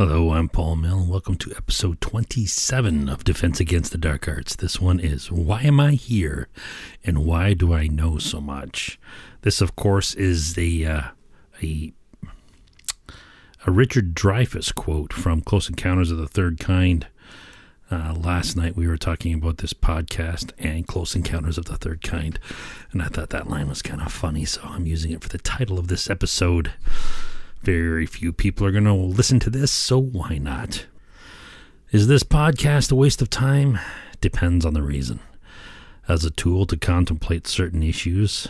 Hello, I'm Paul Mill. And welcome to episode 27 of Defense Against the Dark Arts. This one is Why Am I Here and Why Do I Know So Much? This, of course, is the, uh, a, a Richard Dreyfuss quote from Close Encounters of the Third Kind. Uh, last night we were talking about this podcast and Close Encounters of the Third Kind, and I thought that line was kind of funny, so I'm using it for the title of this episode. Very few people are going to listen to this, so why not? Is this podcast a waste of time? Depends on the reason. As a tool to contemplate certain issues,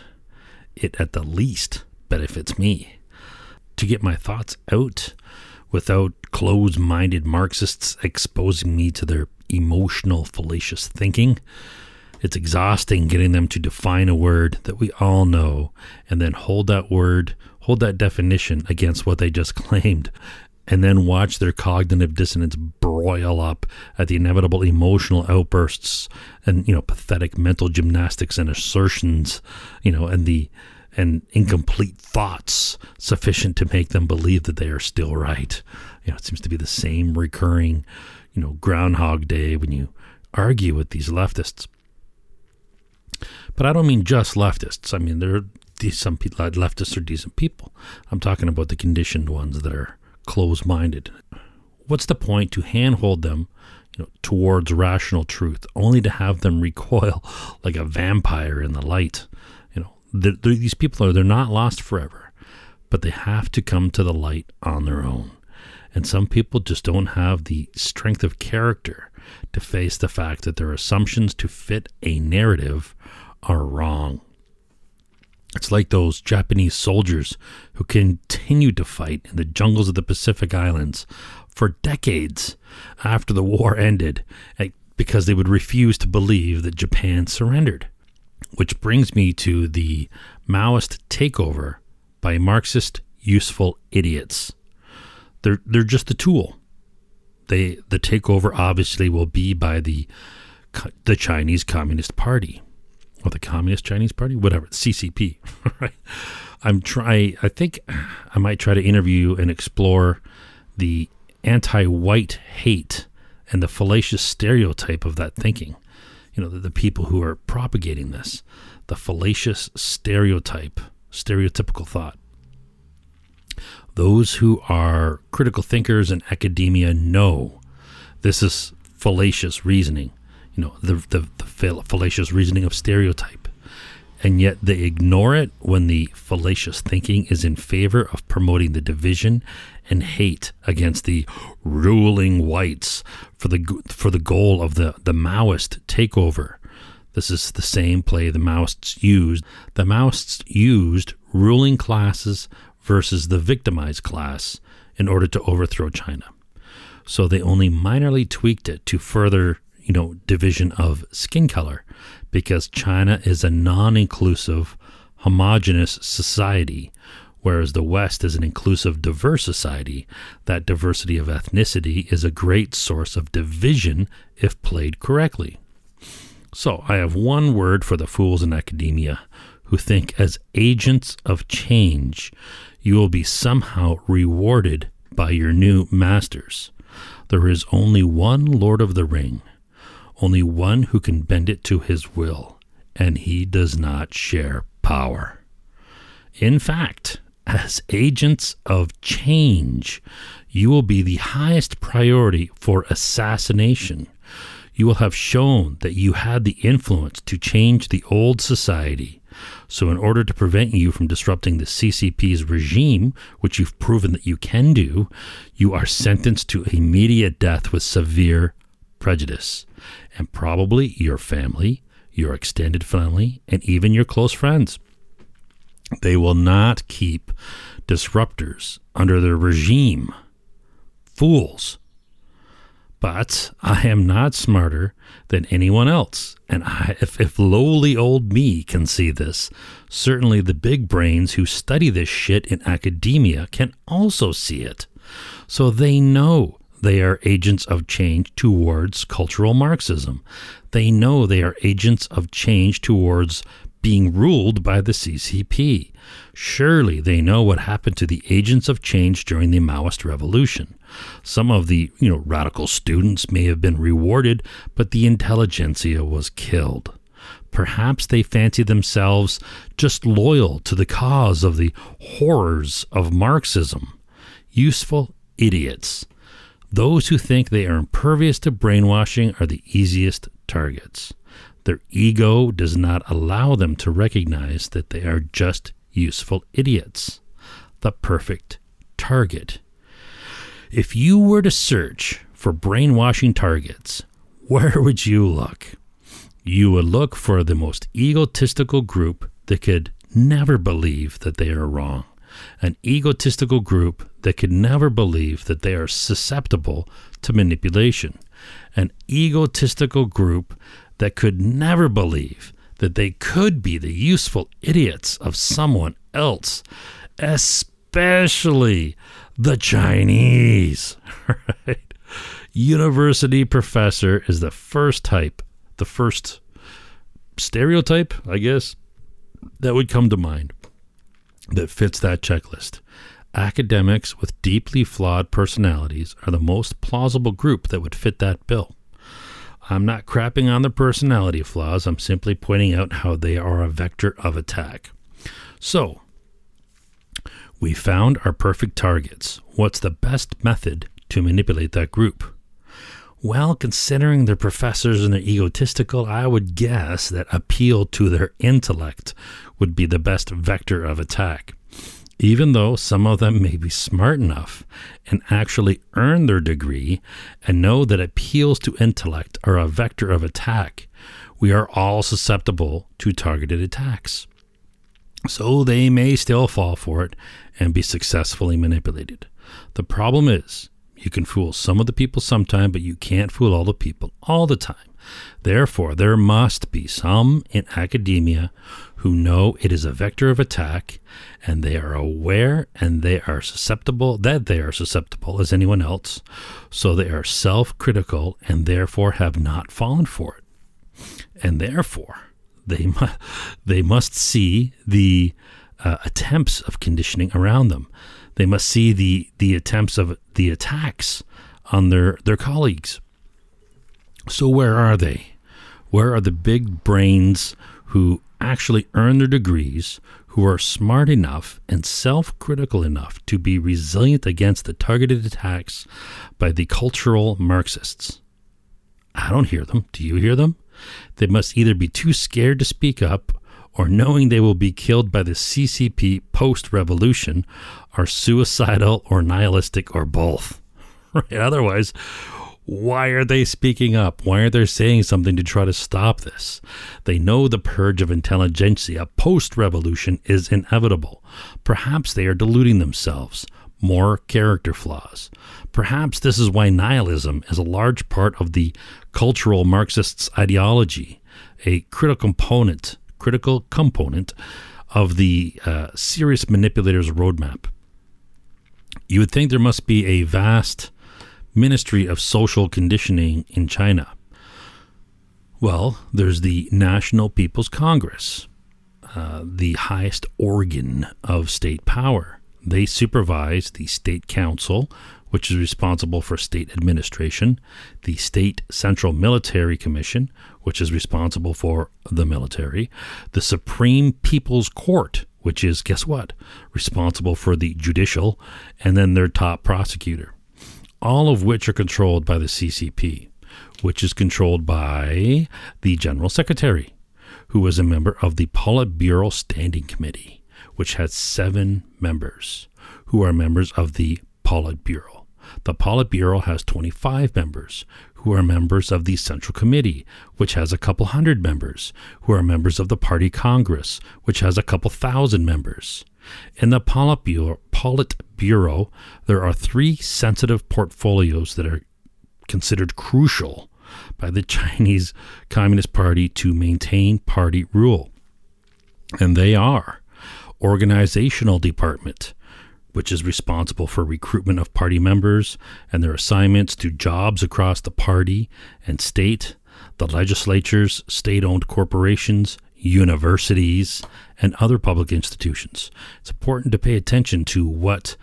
it at the least benefits me. To get my thoughts out without closed minded Marxists exposing me to their emotional, fallacious thinking. It's exhausting getting them to define a word that we all know and then hold that word hold that definition against what they just claimed, and then watch their cognitive dissonance broil up at the inevitable emotional outbursts and you know pathetic mental gymnastics and assertions, you know, and the and incomplete thoughts sufficient to make them believe that they are still right. You know, it seems to be the same recurring, you know, groundhog day when you argue with these leftists. But I don't mean just leftists. I mean there are some people, leftists are decent people. I'm talking about the conditioned ones that are closed-minded. What's the point to handhold them, you know, towards rational truth, only to have them recoil like a vampire in the light? You know, they're, they're, these people are they're not lost forever, but they have to come to the light on their own. And some people just don't have the strength of character to face the fact that their assumptions to fit a narrative are wrong. It's like those Japanese soldiers who continued to fight in the jungles of the Pacific Islands for decades after the war ended eh, because they would refuse to believe that Japan surrendered. Which brings me to the Maoist takeover by Marxist useful idiots. They're they're just a tool. They the takeover obviously will be by the the Chinese Communist Party or the Communist Chinese Party, whatever, CCP, right? I'm try. I think I might try to interview and explore the anti-white hate and the fallacious stereotype of that thinking. You know, the, the people who are propagating this, the fallacious stereotype, stereotypical thought. Those who are critical thinkers in academia know this is fallacious reasoning know the, the, the fallacious reasoning of stereotype and yet they ignore it when the fallacious thinking is in favor of promoting the division and hate against the ruling whites for the for the goal of the the Maoist takeover. This is the same play the Maoists used. The Maoists used ruling classes versus the victimized class in order to overthrow China. So they only minorly tweaked it to further you know, division of skin color because China is a non inclusive, homogenous society, whereas the West is an inclusive, diverse society. That diversity of ethnicity is a great source of division if played correctly. So, I have one word for the fools in academia who think as agents of change, you will be somehow rewarded by your new masters. There is only one Lord of the Ring, only one who can bend it to his will, and he does not share power. In fact, as agents of change, you will be the highest priority for assassination. You will have shown that you had the influence to change the old society. So, in order to prevent you from disrupting the CCP's regime, which you've proven that you can do, you are sentenced to immediate death with severe prejudice and probably your family, your extended family, and even your close friends. They will not keep disruptors under their regime. Fools. But I am not smarter than anyone else. And I, if, if lowly old me can see this, certainly the big brains who study this shit in academia can also see it. So they know they are agents of change towards cultural Marxism. They know they are agents of change towards being ruled by the CCP. Surely they know what happened to the agents of change during the Maoist revolution. Some of the, you know, radical students may have been rewarded, but the intelligentsia was killed. Perhaps they fancy themselves just loyal to the cause of the horrors of Marxism. Useful idiots. Those who think they are impervious to brainwashing are the easiest targets. Their ego does not allow them to recognize that they are just useful idiots. The perfect target. If you were to search for brainwashing targets, where would you look? You would look for the most egotistical group that could never believe that they are wrong. An egotistical group that could never believe that they are susceptible to manipulation. An egotistical group that could never believe that they could be the useful idiots of someone else, especially the Chinese. Right? University professor is the first type, the first stereotype, I guess, that would come to mind that fits that checklist. Academics with deeply flawed personalities are the most plausible group that would fit that bill. I'm not crapping on their personality flaws, I'm simply pointing out how they are a vector of attack. So, we found our perfect targets. What's the best method to manipulate that group? Well, considering they're professors and they're egotistical, I would guess that appeal to their intellect would be the best vector of attack even though some of them may be smart enough and actually earn their degree and know that appeals to intellect are a vector of attack, we are all susceptible to targeted attacks. So they may still fall for it and be successfully manipulated. The problem is, you can fool some of the people sometime, but you can't fool all the people all the time. Therefore, there must be some in academia who know it is a vector of attack and they are aware and they are susceptible that they are susceptible as anyone else. So they are self-critical and therefore have not fallen for it. And therefore they mu- they must see the uh, attempts of conditioning around them. They must see the the attempts of the attacks on their their colleagues. So where are they? Where are the big brains who actually earn their degrees, who are smart enough and self critical enough to be resilient against the targeted attacks by the cultural Marxists. I don't hear them. Do you hear them? They must either be too scared to speak up or knowing they will be killed by the CCP post revolution are suicidal or nihilistic or both. Right? Otherwise, why are they speaking up? Why are they saying something to try to stop this? They know the purge of intelligentsia post revolution is inevitable. Perhaps they are deluding themselves. More character flaws. Perhaps this is why nihilism is a large part of the cultural Marxists' ideology, a critical component, critical component of the uh, serious manipulators' roadmap. You would think there must be a vast Ministry of Social Conditioning in China? Well, there's the National People's Congress, uh, the highest organ of state power. They supervise the State Council, which is responsible for state administration, the State Central Military Commission, which is responsible for the military, the Supreme People's Court, which is, guess what, responsible for the judicial, and then their top prosecutor all of which are controlled by the CCP, which is controlled by the General Secretary, who is a member of the Politburo Standing Committee, which has seven members who are members of the Politburo. The Politburo has 25 members who are members of the Central Committee, which has a couple hundred members, who are members of the Party Congress, which has a couple thousand members. In the Politburo, there are three sensitive portfolios that are considered crucial by the Chinese Communist Party to maintain party rule. And they are Organizational Department, which is responsible for recruitment of party members and their assignments to jobs across the party and state, the legislatures, state owned corporations, universities, and other public institutions. It's important to pay attention to what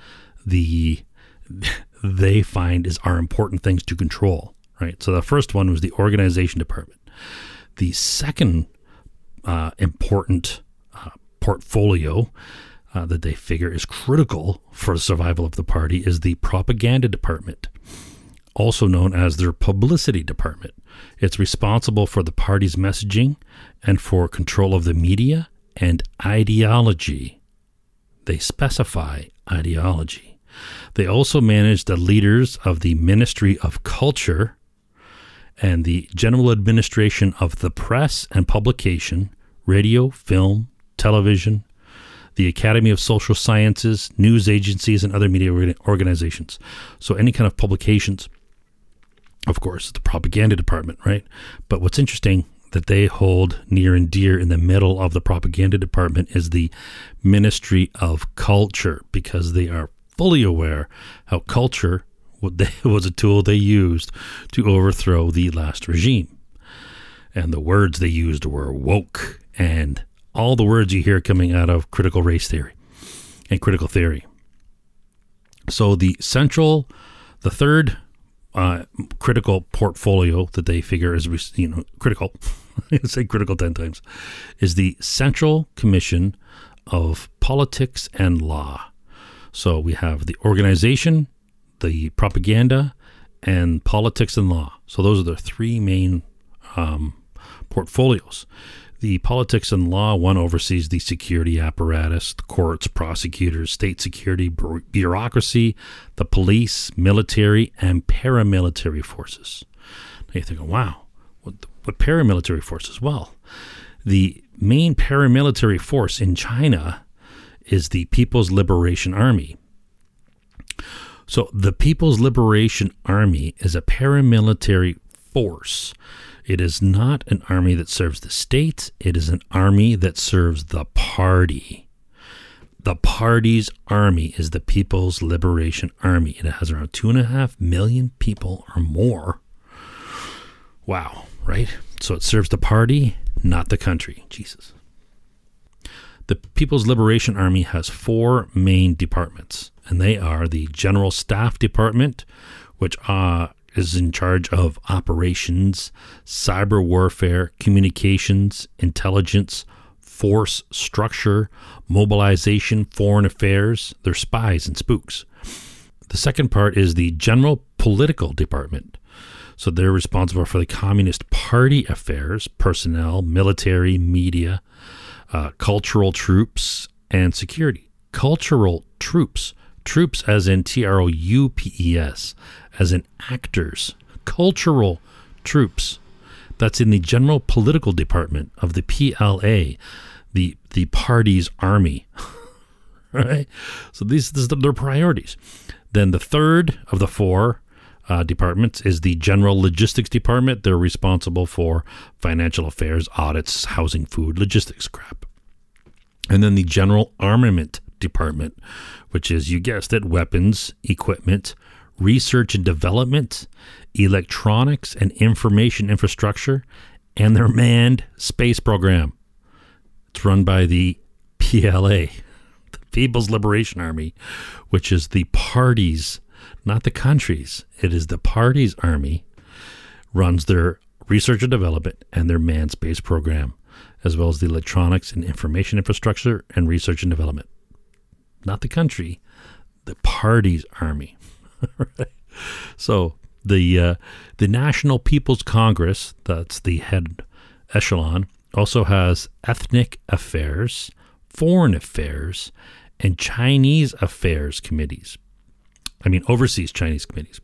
the they find is are important things to control. Right. So the first one was the organization department. The second uh, important uh, portfolio uh, that they figure is critical for the survival of the party is the propaganda department, also known as their publicity department. It's responsible for the party's messaging and for control of the media and ideology. They specify ideology. They also manage the leaders of the Ministry of Culture and the General Administration of the Press and Publication, Radio, Film, Television, the Academy of Social Sciences, news agencies, and other media organizations. So, any kind of publications, of course, the propaganda department, right? But what's interesting that they hold near and dear in the middle of the propaganda department is the Ministry of Culture, because they are fully aware how culture was a tool they used to overthrow the last regime. And the words they used were woke and all the words you hear coming out of critical race theory and critical theory. So the central, the third uh, critical portfolio that they figure is you know critical, say critical ten times, is the Central Commission of Politics and Law. So we have the organization, the propaganda, and politics and law. So those are the three main um, portfolios. The politics and law one oversees the security apparatus, the courts, prosecutors, state security, bureaucracy, the police, military, and paramilitary forces. Now you're thinking, wow, what, what paramilitary forces? Well, the main paramilitary force in China is the People's Liberation Army. So, the People's Liberation Army is a paramilitary force it is not an army that serves the state, it is an army that serves the party. The party's army is the People's Liberation Army. It has around two and a half million people or more. Wow, right? So it serves the party, not the country. Jesus. The People's Liberation Army has four main departments, and they are the General Staff Department, which uh, is in charge of operations, cyber warfare, communications, intelligence, force structure, mobilization, foreign affairs. They're spies and spooks. The second part is the general political department. So they're responsible for the Communist Party affairs, personnel, military, media, uh, cultural troupes, and security. Cultural troupes, troupes as in T R O U P E S, as in actors, cultural troupes. That's in the general political department of the PLA, the the party's army. right? So these, these are their priorities. Then the third of the four uh, departments is the general logistics department. They're responsible for financial affairs, audits, housing, food, logistics crap. And then the general armament department, which is, you guessed it, weapons, equipment, research and development, electronics and information infrastructure, and their manned space program. It's run by the PLA, the People's Liberation Army, which is the party's, not the country's, it is the party's army, runs their research and development and their manned space program, as well as the electronics and information infrastructure and research and development. Not the country, the party's army. So the uh, the National People's Congress, that's the head echelon, also has ethnic affairs, foreign affairs, and Chinese affairs committees. I mean, overseas Chinese committees.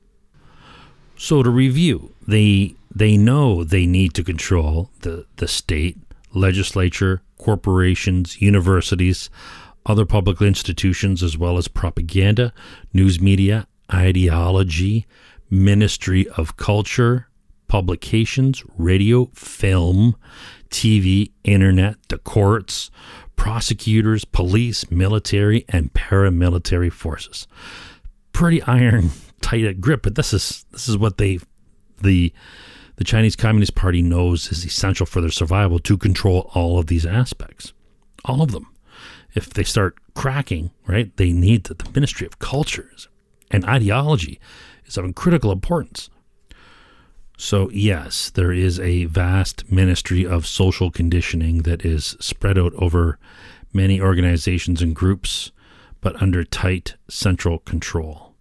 So to review, they they know they need to control the, the state, legislature, corporations, universities, other public institutions, as well as propaganda, news media, ideology, ministry of culture, publications, radio, film, TV, internet, the courts, prosecutors, police, military, and paramilitary forces. Pretty iron tight grip, but this is this is what they the the Chinese Communist Party knows is essential for their survival to control all of these aspects. All of them. If they start cracking, right, they need the, the Ministry of Cultures and ideology is of critical importance. So, yes, there is a vast ministry of social conditioning that is spread out over many organizations and groups, but under tight central control.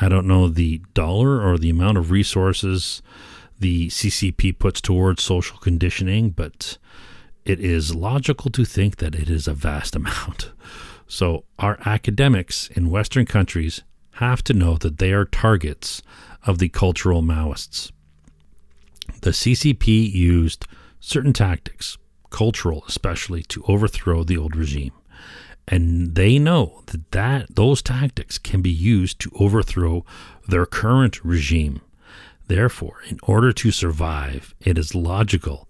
I don't know the dollar or the amount of resources the CCP puts towards social conditioning, but it is logical to think that it is a vast amount. So, our academics in Western countries have to know that they are targets of the cultural Maoists. The CCP used certain tactics, cultural especially, to overthrow the old regime. And they know that, that those tactics can be used to overthrow their current regime. Therefore, in order to survive, it is logical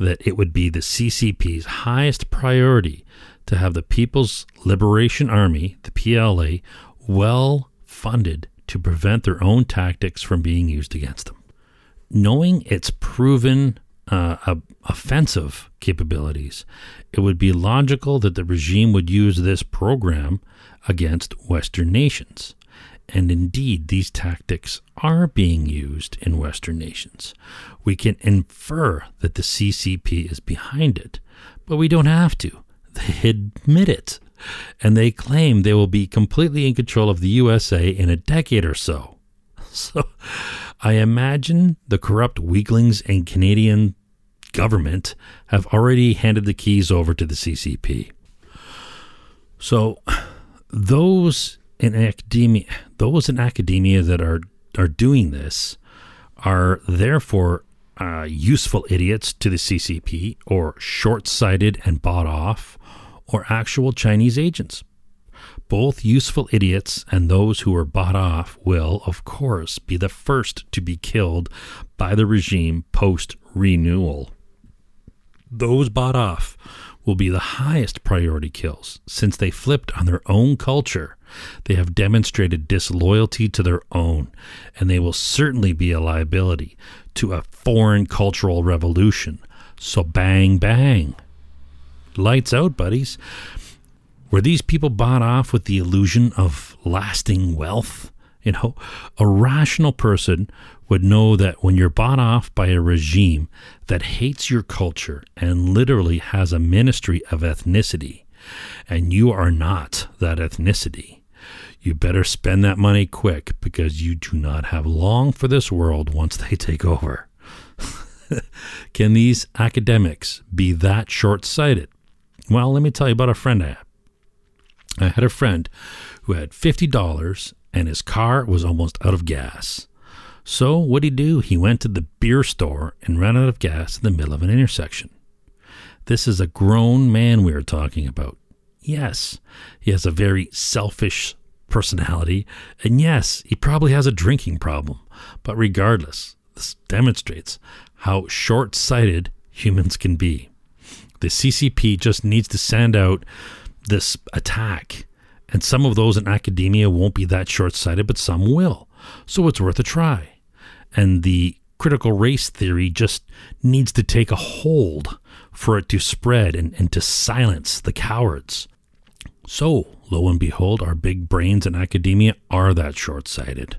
that it would be the CCP's highest priority to have the People's Liberation Army, the PLA, well funded to prevent their own tactics from being used against them. Knowing its proven uh, offensive capabilities, it would be logical that the regime would use this program against Western nations. And indeed, these tactics are being used in Western nations. We can infer that the CCP is behind it, but we don't have to. They admit it. And they claim they will be completely in control of the USA in a decade or so. So I imagine the corrupt weaklings in Canadian government have already handed the keys over to the CCP. So those in academia, those in academia that are are doing this are therefore uh, useful idiots to the CCP or short-sighted and bought off or actual Chinese agents. Both useful idiots and those who are bought off will, of course, be the first to be killed by the regime post renewal. Those bought off will be the highest priority kills since they flipped on their own culture. They have demonstrated disloyalty to their own, and they will certainly be a liability to a foreign cultural revolution. So, bang, bang. Lights out, buddies. Were these people bought off with the illusion of lasting wealth? You know, a rational person would know that when you're bought off by a regime that hates your culture and literally has a ministry of ethnicity, and you are not that ethnicity, you better spend that money quick because you do not have long for this world once they take over. Can these academics be that short sighted? Well, let me tell you about a friend I had. I had a friend who had $50 and his car was almost out of gas. So, what'd he do? He went to the beer store and ran out of gas in the middle of an intersection. This is a grown man we are talking about. Yes, he has a very selfish personality, and yes, he probably has a drinking problem. But regardless, this demonstrates how short sighted humans can be. The CCP just needs to send out this attack. And some of those in academia won't be that short sighted, but some will. So it's worth a try. And the critical race theory just needs to take a hold for it to spread and, and to silence the cowards. So, lo and behold, our big brains in academia are that short sighted,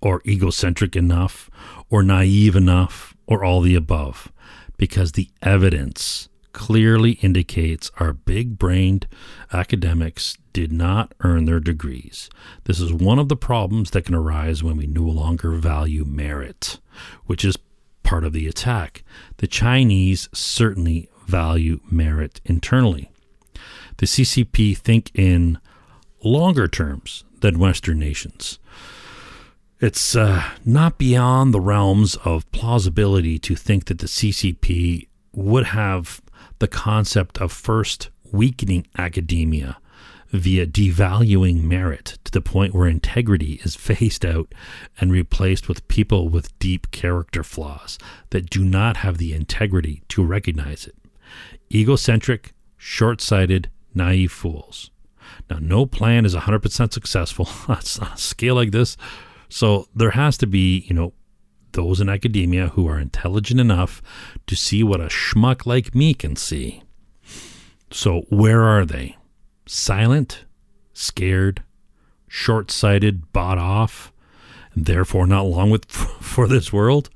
or egocentric enough, or naive enough, or all the above, because the evidence clearly indicates our big brained academics did not earn their degrees. This is one of the problems that can arise when we no longer value merit, which is part of the attack. The Chinese certainly value merit internally. The CCP think in longer terms than Western nations. It's uh, not beyond the realms of plausibility to think that the CCP would have the concept of first weakening academia via devaluing merit to the point where integrity is phased out and replaced with people with deep character flaws that do not have the integrity to recognize it. Egocentric, short sighted, naive fools. Now, no plan is 100% successful on a scale like this. So there has to be, you know, those in academia who are intelligent enough to see what a schmuck like me can see. So, where are they? Silent, scared, short sighted, bought off, and therefore not long with for this world?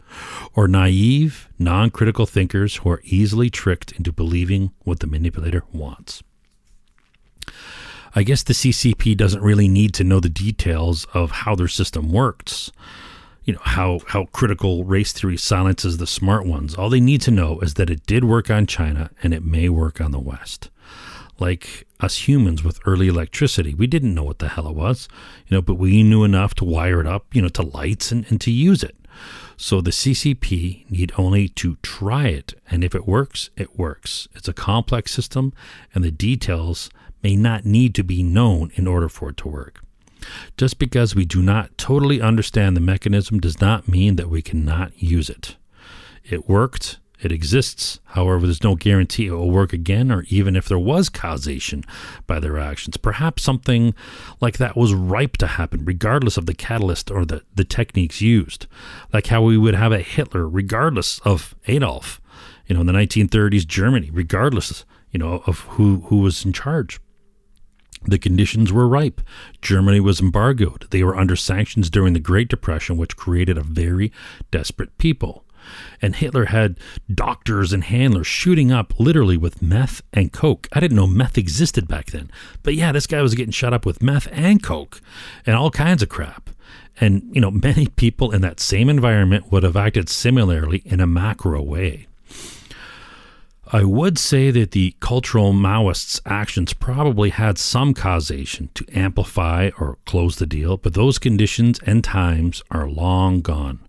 Or naive, non critical thinkers who are easily tricked into believing what the manipulator wants? I guess the CCP doesn't really need to know the details of how their system works. You know, how, how critical race theory silences the smart ones. All they need to know is that it did work on China and it may work on the West. Like us humans with early electricity, we didn't know what the hell it was, you know, but we knew enough to wire it up, you know, to lights and, and to use it. So the CCP need only to try it, and if it works, it works. It's a complex system, and the details may not need to be known in order for it to work. Just because we do not totally understand the mechanism does not mean that we cannot use it. It worked, it exists. However, there's no guarantee it will work again, or even if there was causation by their actions. Perhaps something like that was ripe to happen, regardless of the catalyst or the, the techniques used. Like how we would have a Hitler, regardless of Adolf, you know, in the 1930s Germany, regardless, you know, of who, who was in charge. The conditions were ripe. Germany was embargoed. They were under sanctions during the Great Depression, which created a very desperate people. And Hitler had doctors and handlers shooting up literally with meth and coke. I didn't know meth existed back then. But yeah, this guy was getting shot up with meth and coke and all kinds of crap. And, you know, many people in that same environment would have acted similarly in a macro way. I would say that the cultural Maoists' actions probably had some causation to amplify or close the deal, but those conditions and times are long gone.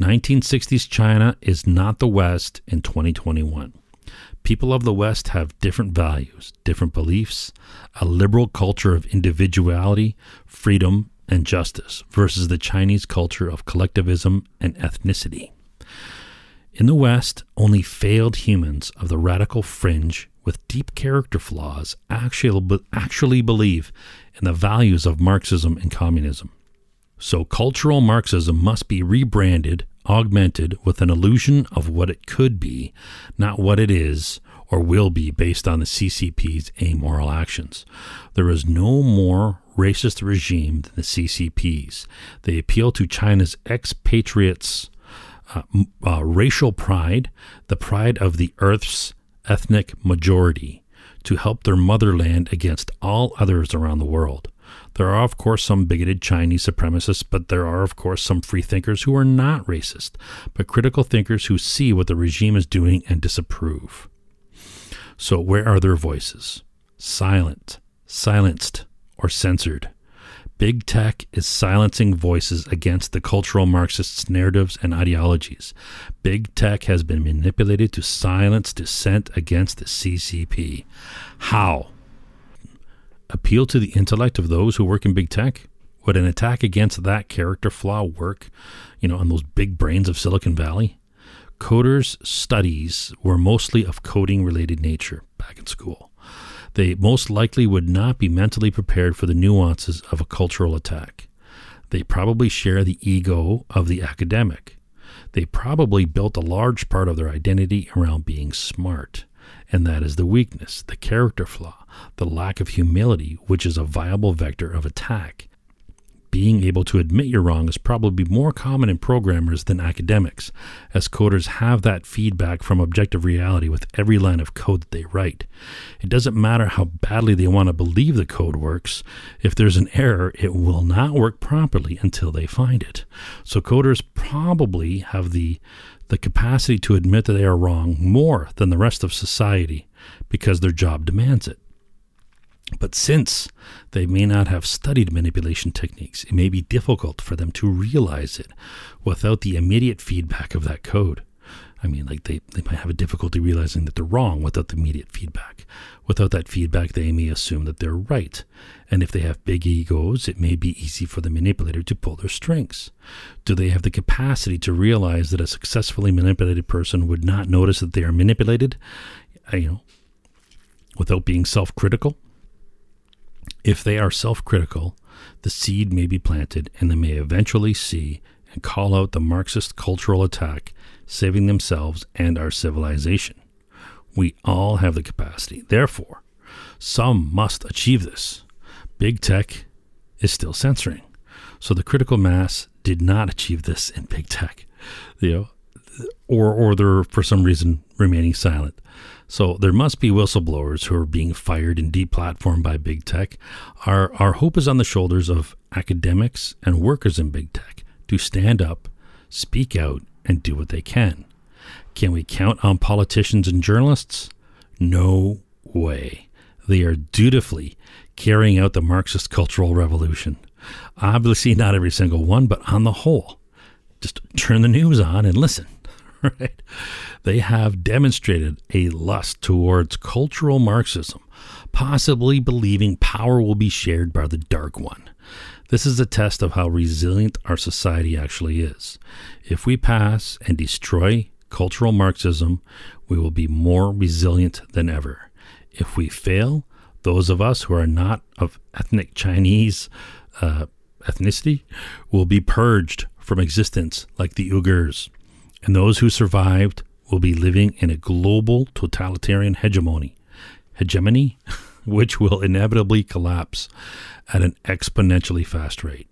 1960s China is not the West in 2021. People of the West have different values, different beliefs, a liberal culture of individuality, freedom, and justice versus the Chinese culture of collectivism and ethnicity. In the West, only failed humans of the radical fringe with deep character flaws actually, actually believe in the values of Marxism and communism. So, cultural Marxism must be rebranded, augmented with an illusion of what it could be, not what it is or will be based on the CCP's amoral actions. There is no more racist regime than the CCP's. They appeal to China's expatriates uh, uh, racial pride, the pride of the Earth's ethnic majority, to help their motherland against all others around the world. There are, of course, some bigoted Chinese supremacists, but there are, of course, some freethinkers who are not racist, but critical thinkers who see what the regime is doing and disapprove. So, where are their voices? Silent, silenced, or censored? Big tech is silencing voices against the cultural Marxists' narratives and ideologies. Big tech has been manipulated to silence dissent against the CCP. How? Appeal to the intellect of those who work in big tech? Would an attack against that character flaw work, you know, on those big brains of Silicon Valley? Coders' studies were mostly of coding related nature back in school they most likely would not be mentally prepared for the nuances of a cultural attack. They probably share the ego of the academic. They probably built a large part of their identity around being smart, and that is the weakness, the character flaw, the lack of humility, which is a viable vector of attack being able to admit you're wrong is probably more common in programmers than academics, as coders have that feedback from objective reality with every line of code that they write. It doesn't matter how badly they want to believe the code works, if there's an error, it will not work properly until they find it. So coders probably have the the capacity to admit that they are wrong more than the rest of society because their job demands it. But since they may not have studied manipulation techniques, it may be difficult for them to realize it without the immediate feedback of that code. I mean, like they, they might have a difficulty realizing that they're wrong without the immediate feedback. Without that feedback, they may assume that they're right. And if they have big egos, it may be easy for the manipulator to pull their strings. Do they have the capacity to realize that a successfully manipulated person would not notice that they are manipulated? You know, without being self critical? If they are self critical, the seed may be planted and they may eventually see and call out the Marxist cultural attack, saving themselves and our civilization. We all have the capacity. Therefore, some must achieve this. Big tech is still censoring. So the critical mass did not achieve this in big tech. You know, or or they're for some reason remaining silent. So there must be whistleblowers who are being fired and deplatformed by big tech. Our our hope is on the shoulders of academics and workers in big tech to stand up, speak out, and do what they can. Can we count on politicians and journalists? No way. They are dutifully carrying out the Marxist cultural revolution. Obviously, not every single one, but on the whole. Just turn the news on and listen. right? They have demonstrated a lust towards cultural Marxism, possibly believing power will be shared by the Dark One. This is a test of how resilient our society actually is. If we pass and destroy cultural Marxism, we will be more resilient than ever. If we fail, those of us who are not of ethnic Chinese uh, ethnicity will be purged from existence like the Uyghurs and those who survived will be living in a global totalitarian hegemony, hegemony, which will inevitably collapse at an exponentially fast rate.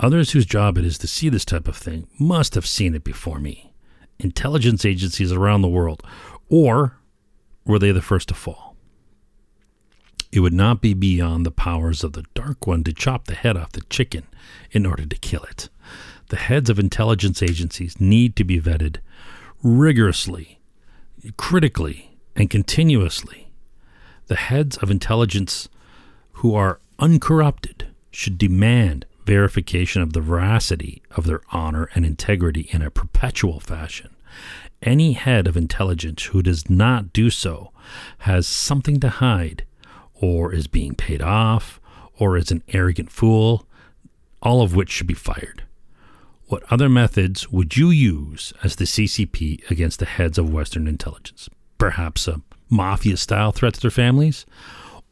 Others whose job it is to see this type of thing must have seen it before me. Intelligence agencies around the world, or were they the first to fall? It would not be beyond the powers of the Dark One to chop the head off the chicken in order to kill it the heads of intelligence agencies need to be vetted rigorously, critically, and continuously. The heads of intelligence who are uncorrupted should demand verification of the veracity of their honor and integrity in a perpetual fashion. Any head of intelligence who does not do so has something to hide, or is being paid off, or is an arrogant fool, all of which should be fired. What other methods would you use as the CCP against the heads of Western intelligence? Perhaps a mafia style threat to their families?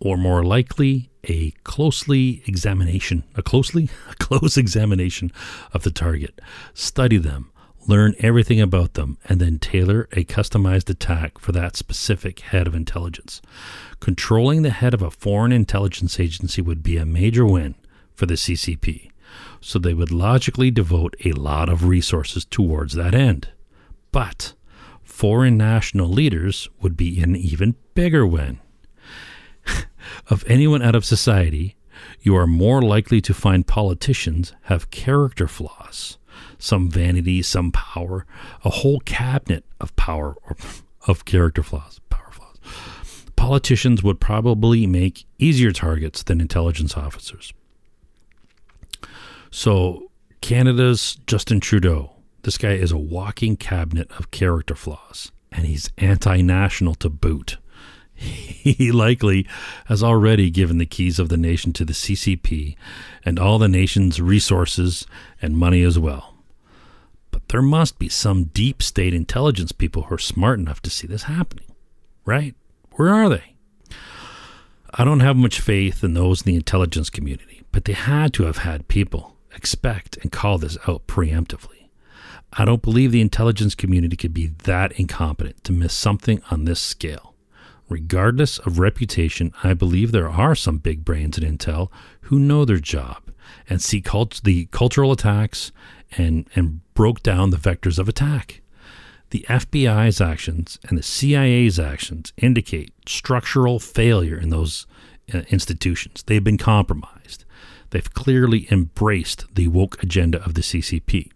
Or more likely, a closely examination, a closely, a close examination of the target. Study them, learn everything about them, and then tailor a customized attack for that specific head of intelligence. Controlling the head of a foreign intelligence agency would be a major win for the CCP so they would logically devote a lot of resources towards that end. But foreign national leaders would be an even bigger win. of anyone out of society, you are more likely to find politicians have character flaws, some vanity, some power, a whole cabinet of power or of character flaws, power flaws. Politicians would probably make easier targets than intelligence officers. So, Canada's Justin Trudeau, this guy is a walking cabinet of character flaws, and he's anti national to boot. He likely has already given the keys of the nation to the CCP and all the nation's resources and money as well. But there must be some deep state intelligence people who are smart enough to see this happening, right? Where are they? I don't have much faith in those in the intelligence community, but they had to have had people expect and call this out preemptively. I don't believe the intelligence community could be that incompetent to miss something on this scale. Regardless of reputation, I believe there are some big brains in Intel who know their job and see cult- the cultural attacks and, and broke down the vectors of attack. The FBI's actions and the CIA's actions indicate structural failure in those uh, institutions. They've been compromised. They've clearly embraced the woke agenda of the CCP.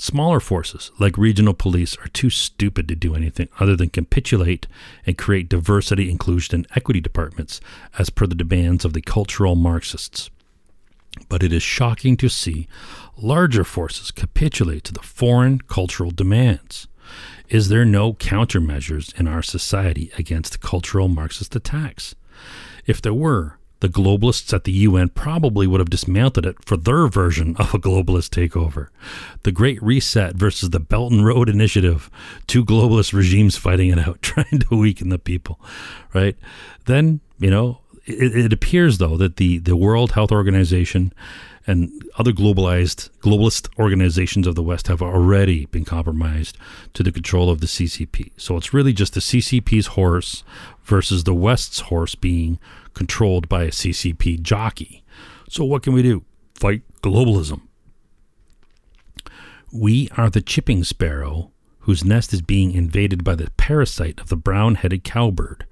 Smaller forces, like regional police, are too stupid to do anything other than capitulate and create diversity, inclusion, and equity departments as per the demands of the cultural Marxists. But it is shocking to see larger forces capitulate to the foreign cultural demands. Is there no countermeasures in our society against cultural Marxist attacks? If there were, the globalists at the UN probably would have dismantled it for their version of a globalist takeover. The Great Reset versus the Belt and Road Initiative, two globalist regimes fighting it out, trying to weaken the people, right? Then, you know, it, it appears though that the, the World Health Organization and other globalized globalist organizations of the West have already been compromised to the control of the CCP. So it's really just the CCP's horse versus the West's horse being controlled by a CCP jockey. So what can we do? Fight globalism. We are the chipping sparrow whose nest is being invaded by the parasite of the brown headed cowbird.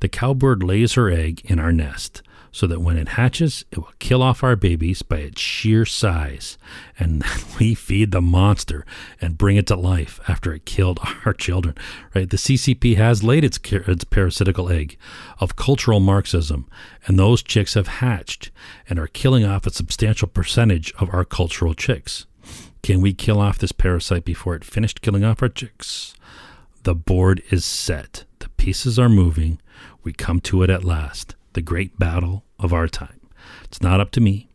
The cowbird lays her egg in our nest so that when it hatches, it will kill off our babies by its sheer size. And we feed the monster and bring it to life after it killed our children. Right? The CCP has laid its, its parasitical egg of cultural Marxism, and those chicks have hatched and are killing off a substantial percentage of our cultural chicks. Can we kill off this parasite before it finished killing off our chicks? The board is set. The pieces are moving. We come to it at last the great battle of our time. It's not up to me.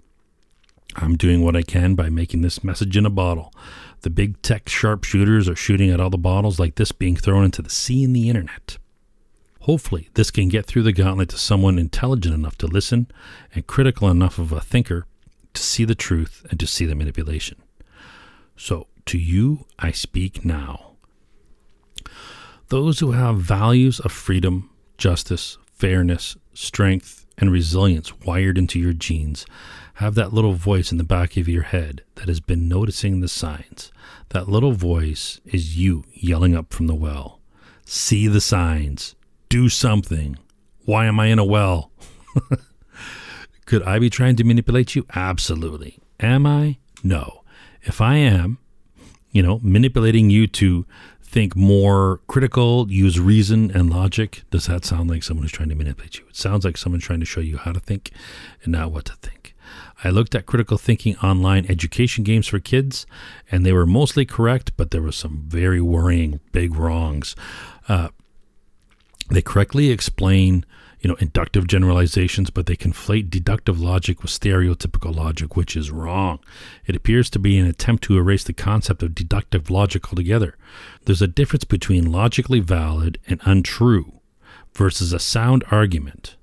I'm doing what I can by making this message in a bottle. The big tech sharpshooters are shooting at all the bottles like this being thrown into the sea in the internet. Hopefully, this can get through the gauntlet to someone intelligent enough to listen and critical enough of a thinker to see the truth and to see the manipulation. So, to you, I speak now. Those who have values of freedom, justice, fairness, strength, and resilience wired into your genes have that little voice in the back of your head that has been noticing the signs. That little voice is you yelling up from the well. See the signs. Do something. Why am I in a well? Could I be trying to manipulate you? Absolutely. Am I? No. If I am, you know, manipulating you to think more critical, use reason and logic. Does that sound like someone who's trying to manipulate you? It sounds like someone trying to show you how to think and not what to think. I looked at critical thinking online education games for kids, and they were mostly correct, but there were some very worrying big wrongs. Uh, they correctly explain you know, inductive generalizations, but they conflate deductive logic with stereotypical logic, which is wrong. It appears to be an attempt to erase the concept of deductive logic altogether. There's a difference between logically valid and untrue versus a sound argument.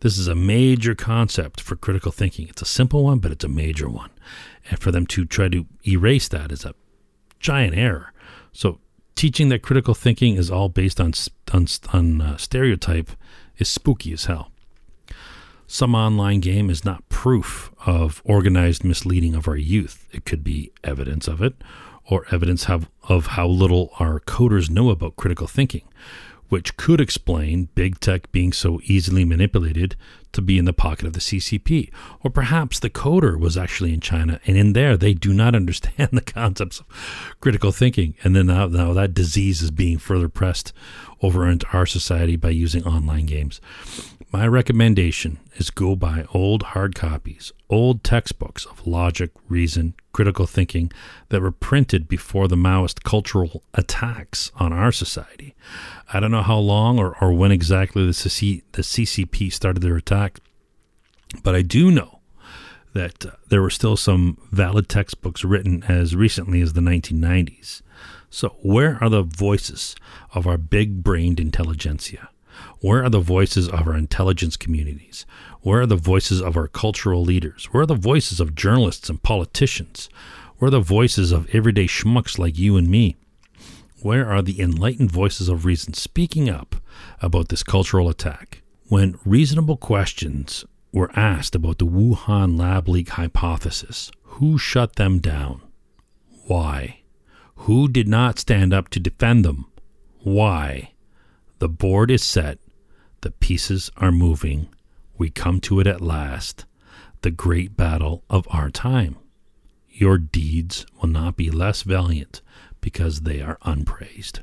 This is a major concept for critical thinking. It's a simple one, but it's a major one. And for them to try to erase that is a giant error. So, teaching that critical thinking is all based on, on, on uh, stereotype is spooky as hell. Some online game is not proof of organized misleading of our youth. It could be evidence of it, or evidence of, of how little our coders know about critical thinking, which could explain big tech being so easily manipulated to be in the pocket of the CCP. Or perhaps the coder was actually in China, and in there they do not understand the concepts of critical thinking. And then now, now that disease is being further pressed over into our society by using online games. My recommendation is go buy old hard copies, old textbooks of logic, reason, critical thinking that were printed before the Maoist cultural attacks on our society. I don't know how long or, or when exactly the, CC, the CCP started their attack, but I do know that uh, there were still some valid textbooks written as recently as the 1990s. So, where are the voices of our big brained intelligentsia? Where are the voices of our intelligence communities? Where are the voices of our cultural leaders? Where are the voices of journalists and politicians? Where are the voices of everyday schmucks like you and me? Where are the enlightened voices of reason speaking up about this cultural attack? When reasonable questions were asked about the Wuhan lab leak hypothesis, who shut them down? Why? Who did not stand up to defend them? Why? The board is set. The pieces are moving. We come to it at last. The great battle of our time. Your deeds will not be less valiant because they are unpraised.